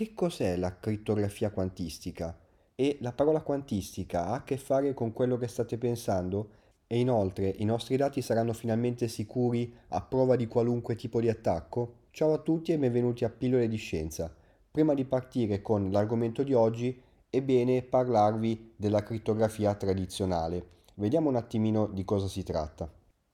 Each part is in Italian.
che cos'è la crittografia quantistica? E la parola quantistica ha a che fare con quello che state pensando? E inoltre i nostri dati saranno finalmente sicuri a prova di qualunque tipo di attacco? Ciao a tutti e benvenuti a Pillole di Scienza. Prima di partire con l'argomento di oggi è bene parlarvi della crittografia tradizionale. Vediamo un attimino di cosa si tratta.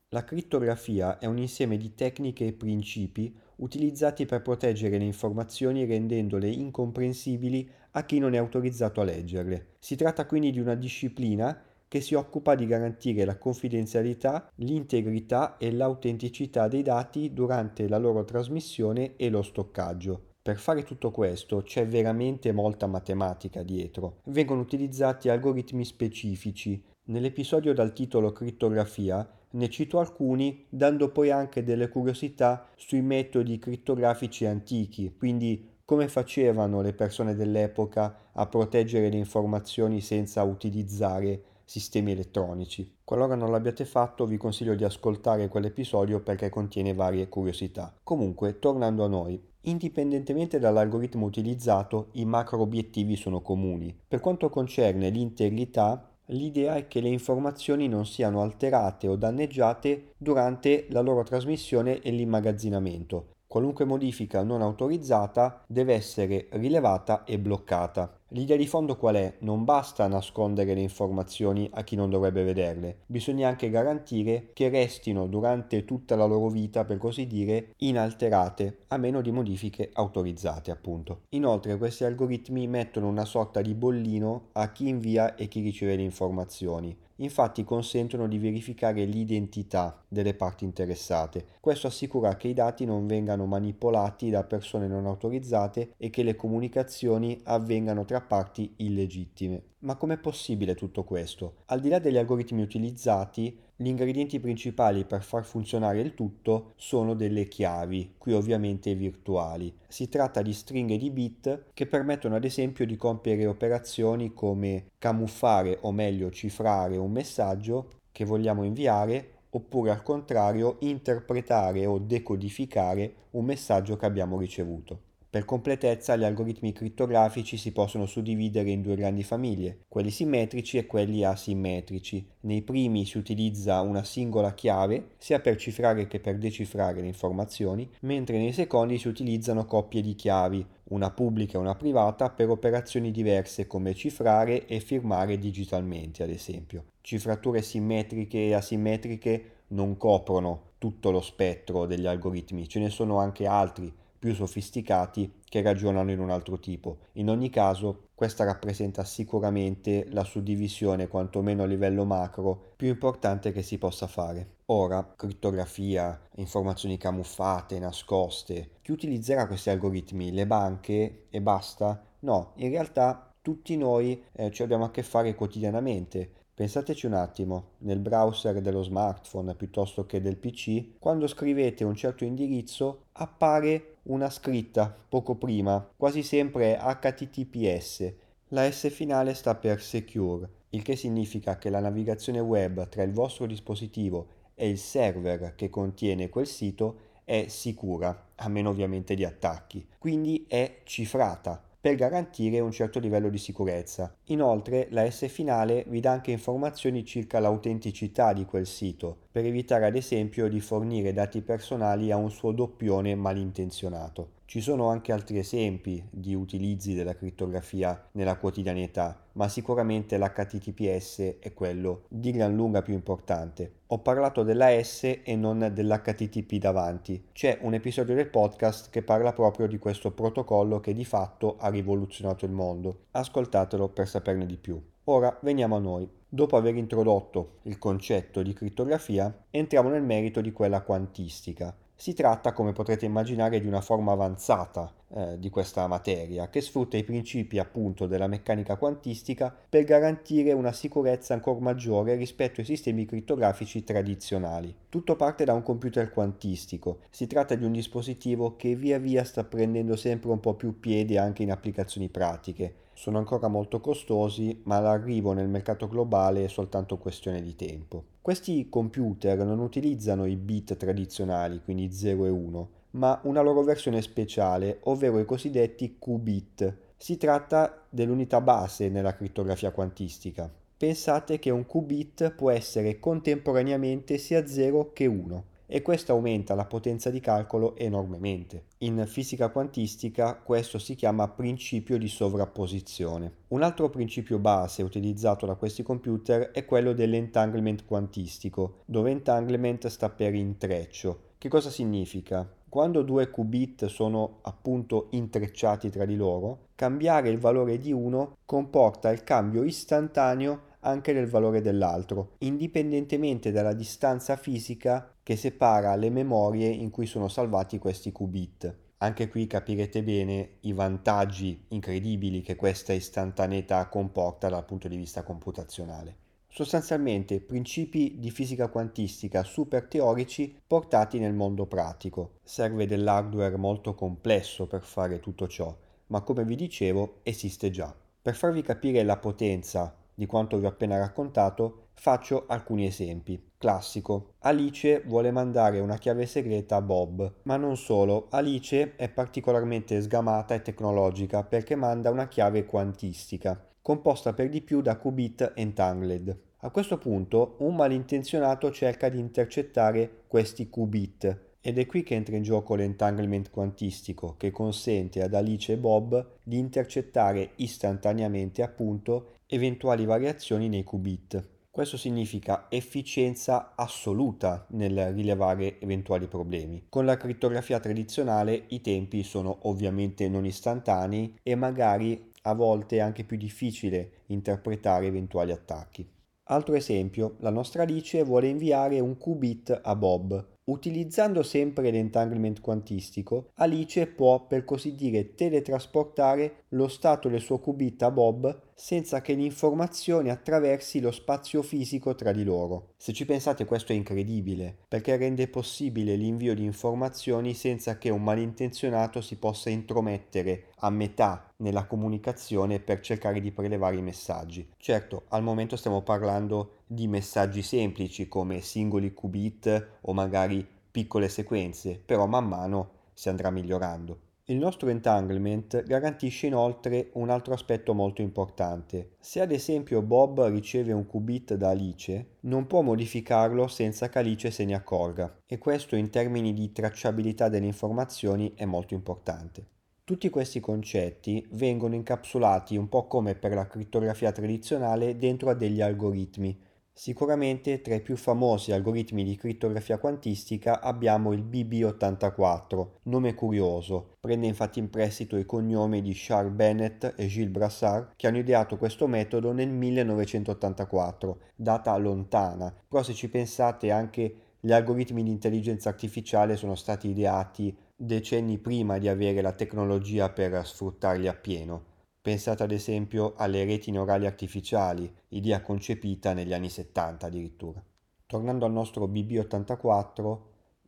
La crittografia è un insieme di tecniche e principi utilizzati per proteggere le informazioni rendendole incomprensibili a chi non è autorizzato a leggerle. Si tratta quindi di una disciplina che si occupa di garantire la confidenzialità, l'integrità e l'autenticità dei dati durante la loro trasmissione e lo stoccaggio. Per fare tutto questo c'è veramente molta matematica dietro. Vengono utilizzati algoritmi specifici. Nell'episodio dal titolo Crittografia ne cito alcuni, dando poi anche delle curiosità sui metodi crittografici antichi, quindi come facevano le persone dell'epoca a proteggere le informazioni senza utilizzare sistemi elettronici. Qualora non l'abbiate fatto vi consiglio di ascoltare quell'episodio perché contiene varie curiosità. Comunque, tornando a noi, indipendentemente dall'algoritmo utilizzato, i macro obiettivi sono comuni. Per quanto concerne l'integrità, L'idea è che le informazioni non siano alterate o danneggiate durante la loro trasmissione e l'immagazzinamento. Qualunque modifica non autorizzata deve essere rilevata e bloccata. L'idea di fondo qual è? Non basta nascondere le informazioni a chi non dovrebbe vederle, bisogna anche garantire che restino durante tutta la loro vita, per così dire, inalterate, a meno di modifiche autorizzate, appunto. Inoltre questi algoritmi mettono una sorta di bollino a chi invia e chi riceve le informazioni infatti consentono di verificare l'identità delle parti interessate. Questo assicura che i dati non vengano manipolati da persone non autorizzate e che le comunicazioni avvengano tra parti illegittime. Ma com'è possibile tutto questo? Al di là degli algoritmi utilizzati, gli ingredienti principali per far funzionare il tutto sono delle chiavi, qui ovviamente virtuali. Si tratta di stringhe di bit che permettono ad esempio di compiere operazioni come camuffare o meglio cifrare un messaggio che vogliamo inviare oppure al contrario interpretare o decodificare un messaggio che abbiamo ricevuto. Per completezza, gli algoritmi crittografici si possono suddividere in due grandi famiglie, quelli simmetrici e quelli asimmetrici. Nei primi si utilizza una singola chiave, sia per cifrare che per decifrare le informazioni, mentre nei secondi si utilizzano coppie di chiavi, una pubblica e una privata, per operazioni diverse come cifrare e firmare digitalmente, ad esempio. Cifrature simmetriche e asimmetriche non coprono tutto lo spettro degli algoritmi, ce ne sono anche altri più sofisticati che ragionano in un altro tipo. In ogni caso, questa rappresenta sicuramente la suddivisione, quantomeno a livello macro, più importante che si possa fare. Ora, crittografia, informazioni camuffate, nascoste, chi utilizzerà questi algoritmi? Le banche e basta? No, in realtà tutti noi eh, ci abbiamo a che fare quotidianamente. Pensateci un attimo, nel browser dello smartphone piuttosto che del PC, quando scrivete un certo indirizzo appare una scritta poco prima, quasi sempre HTTPS. La S finale sta per Secure, il che significa che la navigazione web tra il vostro dispositivo e il server che contiene quel sito è sicura, a meno ovviamente di attacchi, quindi è cifrata per garantire un certo livello di sicurezza. Inoltre la S finale vi dà anche informazioni circa l'autenticità di quel sito, per evitare ad esempio di fornire dati personali a un suo doppione malintenzionato. Ci sono anche altri esempi di utilizzi della crittografia nella quotidianità, ma sicuramente l'HTTPS è quello di gran lunga più importante. Ho parlato della S e non dell'HTTP davanti. C'è un episodio del podcast che parla proprio di questo protocollo che di fatto ha rivoluzionato il mondo. Ascoltatelo per saperne di più. Ora veniamo a noi. Dopo aver introdotto il concetto di crittografia, entriamo nel merito di quella quantistica. Si tratta, come potrete immaginare, di una forma avanzata eh, di questa materia che sfrutta i principi appunto della meccanica quantistica per garantire una sicurezza ancora maggiore rispetto ai sistemi crittografici tradizionali. Tutto parte da un computer quantistico. Si tratta di un dispositivo che via via sta prendendo sempre un po' più piede anche in applicazioni pratiche sono ancora molto costosi, ma l'arrivo nel mercato globale è soltanto questione di tempo. Questi computer non utilizzano i bit tradizionali, quindi 0 e 1, ma una loro versione speciale, ovvero i cosiddetti qubit. Si tratta dell'unità base nella crittografia quantistica. Pensate che un qubit può essere contemporaneamente sia 0 che 1 e questo aumenta la potenza di calcolo enormemente. In fisica quantistica questo si chiama principio di sovrapposizione. Un altro principio base utilizzato da questi computer è quello dell'entanglement quantistico, dove entanglement sta per intreccio. Che cosa significa? Quando due qubit sono appunto intrecciati tra di loro, cambiare il valore di uno comporta il cambio istantaneo anche del valore dell'altro, indipendentemente dalla distanza fisica che separa le memorie in cui sono salvati questi qubit. Anche qui capirete bene i vantaggi incredibili che questa istantaneità comporta dal punto di vista computazionale. Sostanzialmente principi di fisica quantistica super teorici portati nel mondo pratico. Serve dell'hardware molto complesso per fare tutto ciò, ma come vi dicevo esiste già. Per farvi capire la potenza di quanto vi ho appena raccontato, faccio alcuni esempi. Classico. Alice vuole mandare una chiave segreta a Bob, ma non solo. Alice è particolarmente sgamata e tecnologica perché manda una chiave quantistica, composta per di più da qubit entangled. A questo punto un malintenzionato cerca di intercettare questi qubit ed è qui che entra in gioco l'entanglement quantistico che consente ad Alice e Bob di intercettare istantaneamente appunto eventuali variazioni nei qubit. Questo significa efficienza assoluta nel rilevare eventuali problemi. Con la crittografia tradizionale i tempi sono ovviamente non istantanei e magari a volte è anche più difficile interpretare eventuali attacchi. Altro esempio, la nostra Alice vuole inviare un qubit a Bob, Utilizzando sempre l'entanglement quantistico, Alice può per così dire teletrasportare lo stato del suo qubit a Bob senza che l'informazione attraversi lo spazio fisico tra di loro. Se ci pensate questo è incredibile, perché rende possibile l'invio di informazioni senza che un malintenzionato si possa intromettere a metà nella comunicazione per cercare di prelevare i messaggi. Certo, al momento stiamo parlando di messaggi semplici come singoli qubit o magari piccole sequenze, però man mano si andrà migliorando. Il nostro entanglement garantisce inoltre un altro aspetto molto importante. Se ad esempio Bob riceve un qubit da Alice, non può modificarlo senza che Alice se ne accorga e questo in termini di tracciabilità delle informazioni è molto importante. Tutti questi concetti vengono incapsulati un po' come per la crittografia tradizionale dentro a degli algoritmi, Sicuramente tra i più famosi algoritmi di crittografia quantistica abbiamo il BB84, nome curioso, prende infatti in prestito i cognomi di Charles Bennett e Gilles Brassard che hanno ideato questo metodo nel 1984, data lontana, però se ci pensate anche gli algoritmi di intelligenza artificiale sono stati ideati decenni prima di avere la tecnologia per sfruttarli appieno. Pensate ad esempio alle reti neurali artificiali, idea concepita negli anni 70 addirittura. Tornando al nostro BB84,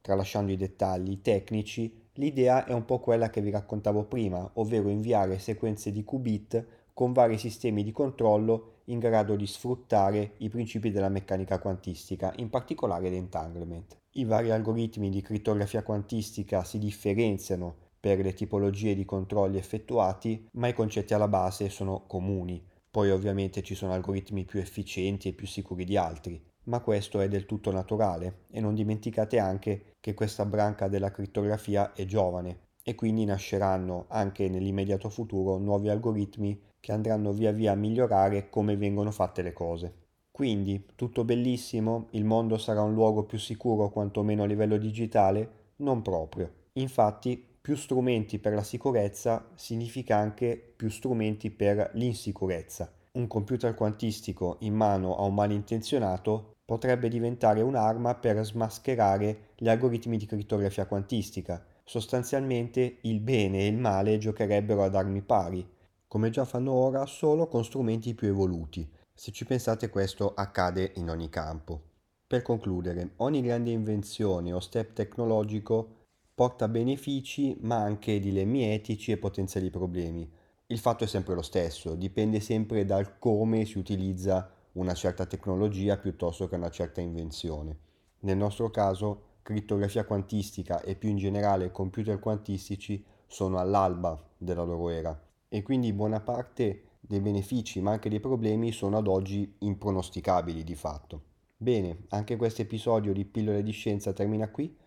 tralasciando i dettagli tecnici, l'idea è un po' quella che vi raccontavo prima, ovvero inviare sequenze di qubit con vari sistemi di controllo in grado di sfruttare i principi della meccanica quantistica, in particolare l'entanglement. I vari algoritmi di crittografia quantistica si differenziano per le tipologie di controlli effettuati, ma i concetti alla base sono comuni. Poi ovviamente ci sono algoritmi più efficienti e più sicuri di altri, ma questo è del tutto naturale e non dimenticate anche che questa branca della crittografia è giovane e quindi nasceranno anche nell'immediato futuro nuovi algoritmi che andranno via via a migliorare come vengono fatte le cose. Quindi, tutto bellissimo, il mondo sarà un luogo più sicuro quantomeno a livello digitale? Non proprio. Infatti, più strumenti per la sicurezza significa anche più strumenti per l'insicurezza. Un computer quantistico in mano a un malintenzionato potrebbe diventare un'arma per smascherare gli algoritmi di crittografia quantistica. Sostanzialmente il bene e il male giocherebbero ad armi pari, come già fanno ora solo con strumenti più evoluti. Se ci pensate questo accade in ogni campo. Per concludere, ogni grande invenzione o step tecnologico porta benefici ma anche dilemmi etici e potenziali problemi. Il fatto è sempre lo stesso, dipende sempre dal come si utilizza una certa tecnologia piuttosto che una certa invenzione. Nel nostro caso crittografia quantistica e più in generale computer quantistici sono all'alba della loro era e quindi buona parte dei benefici ma anche dei problemi sono ad oggi impronosticabili di fatto. Bene, anche questo episodio di Pillole di Scienza termina qui